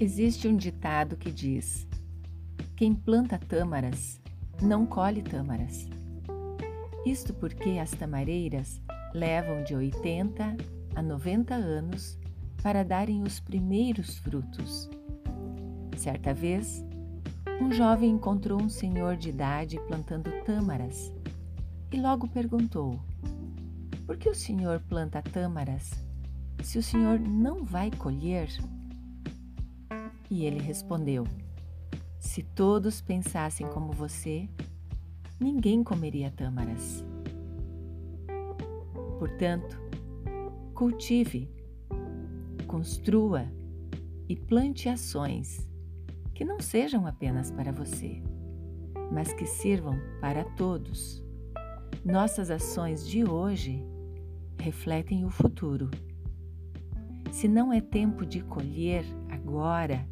Existe um ditado que diz: Quem planta tâmaras não colhe tâmaras. Isto porque as tamareiras levam de 80 a 90 anos para darem os primeiros frutos. Certa vez, um jovem encontrou um senhor de idade plantando tâmaras e logo perguntou: Por que o senhor planta tâmaras se o senhor não vai colher? E ele respondeu: Se todos pensassem como você, ninguém comeria tâmaras. Portanto, cultive, construa e plante ações que não sejam apenas para você, mas que sirvam para todos. Nossas ações de hoje refletem o futuro. Se não é tempo de colher agora,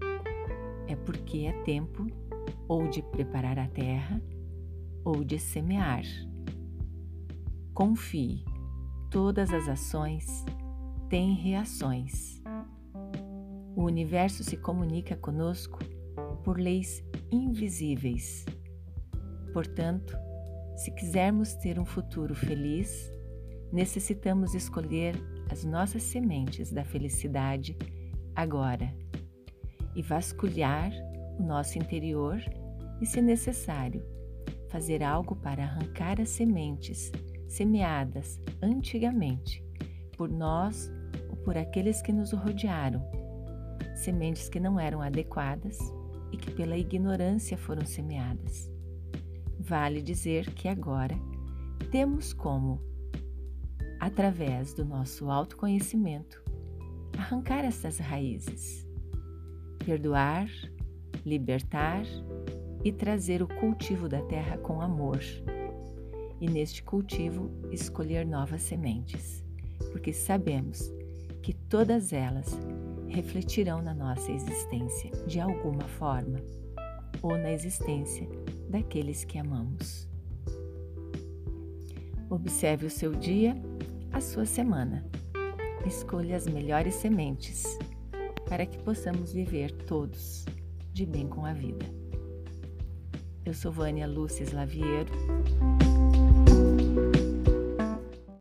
é porque é tempo ou de preparar a terra ou de semear. Confie, todas as ações têm reações. O universo se comunica conosco por leis invisíveis. Portanto, se quisermos ter um futuro feliz, necessitamos escolher as nossas sementes da felicidade agora e vasculhar o nosso interior e, se necessário, fazer algo para arrancar as sementes semeadas antigamente por nós ou por aqueles que nos rodearam, sementes que não eram adequadas e que pela ignorância foram semeadas. Vale dizer que agora temos como, através do nosso autoconhecimento, arrancar essas raízes, perdoar, libertar e trazer o cultivo da terra com amor. E neste cultivo escolher novas sementes, porque sabemos que todas elas refletirão na nossa existência de alguma forma ou na existência daqueles que amamos. Observe o seu dia, a sua semana. Escolha as melhores sementes para que possamos viver todos de bem com a vida. Eu sou Vânia Lúcia Slaviero.